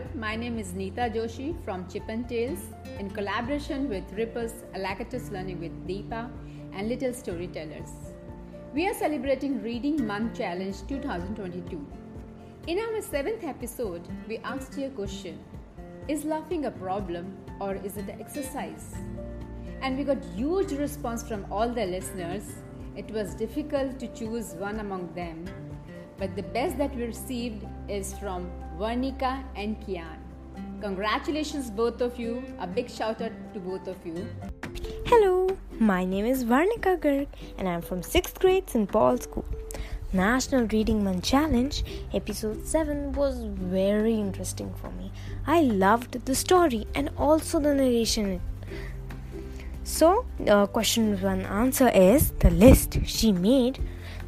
everyone. My name is Neeta Joshi from Chip and Tales in collaboration with Ripple's Alacritus Learning with Deepa and Little Storytellers. We are celebrating Reading Month Challenge 2022. In our seventh episode, we asked you a question Is laughing a problem or is it an exercise? And we got huge response from all the listeners. It was difficult to choose one among them but the best that we received is from Varnika and Kian. Congratulations, both of you. A big shout out to both of you. Hello, my name is Varnika Garg and I'm from 6th grade St. Paul School. National Reading Month Challenge episode 7 was very interesting for me. I loved the story and also the narration. So, uh, question one answer is the list she made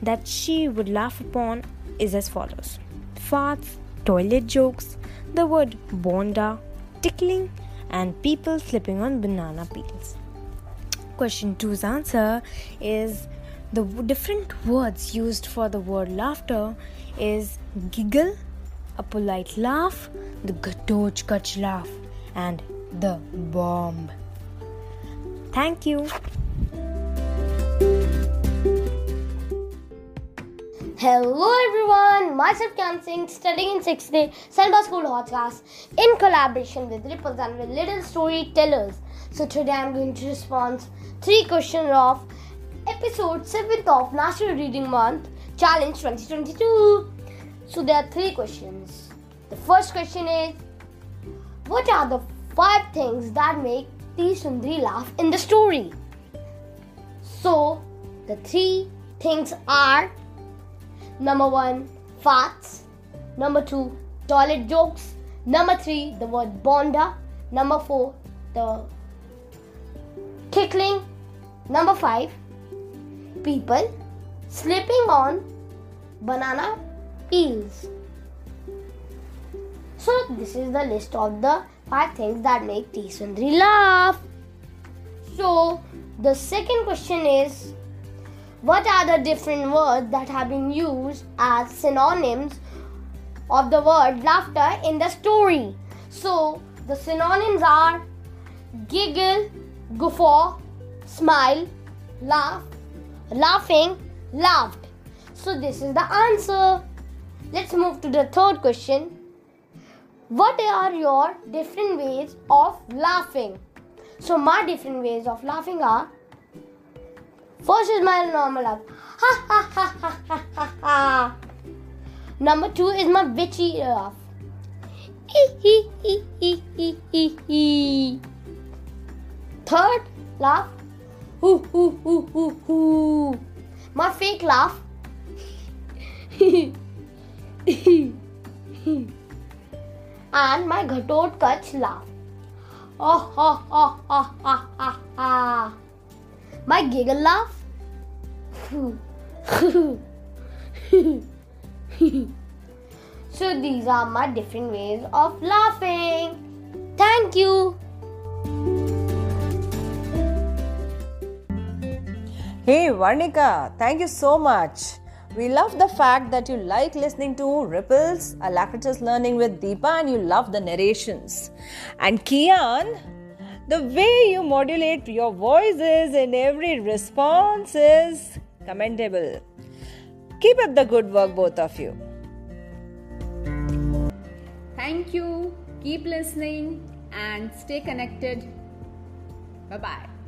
that she would laugh upon is as follows farts, toilet jokes, the word bonda, tickling, and people slipping on banana peels. Question 2's answer is the different words used for the word laughter is giggle, a polite laugh, the Ghatotkach laugh, and the bomb. Thank you. Hello everyone, myself Kyan Singh, studying in 6th grade, Sanba School Podcast, in collaboration with Ripples and with Little Storytellers. So today I'm going to respond three questions of episode 7th of National Reading Month Challenge 2022. So there are three questions. The first question is, what are the five things that make T Sundri laugh in the story? So the three things are Number one, farts. Number two, toilet jokes. Number three, the word bonda. Number four, the tickling. Number five, people slipping on banana peels. So, this is the list of the five things that make T Sundri laugh. So, the second question is what are the different words that have been used as synonyms of the word laughter in the story? So, the synonyms are giggle, guffaw, smile, laugh, laughing, laughed. So, this is the answer. Let's move to the third question. What are your different ways of laughing? So, my different ways of laughing are First is my normal laugh. Ha ha ha ha ha ha. Number two is my bitchy laugh. Third laugh. Hoo hoo hoo hoo hoo. My fake laugh. and my Ghatotkach laugh. Oh ha ha ha ha ha ha my giggle laugh. so these are my different ways of laughing. Thank you. Hey Varnika, thank you so much. We love the fact that you like listening to Ripples, Alacritus Learning with Deepa, and you love the narrations. And Kian, the way you modulate your voices in every response is commendable. Keep up the good work, both of you. Thank you. Keep listening and stay connected. Bye bye.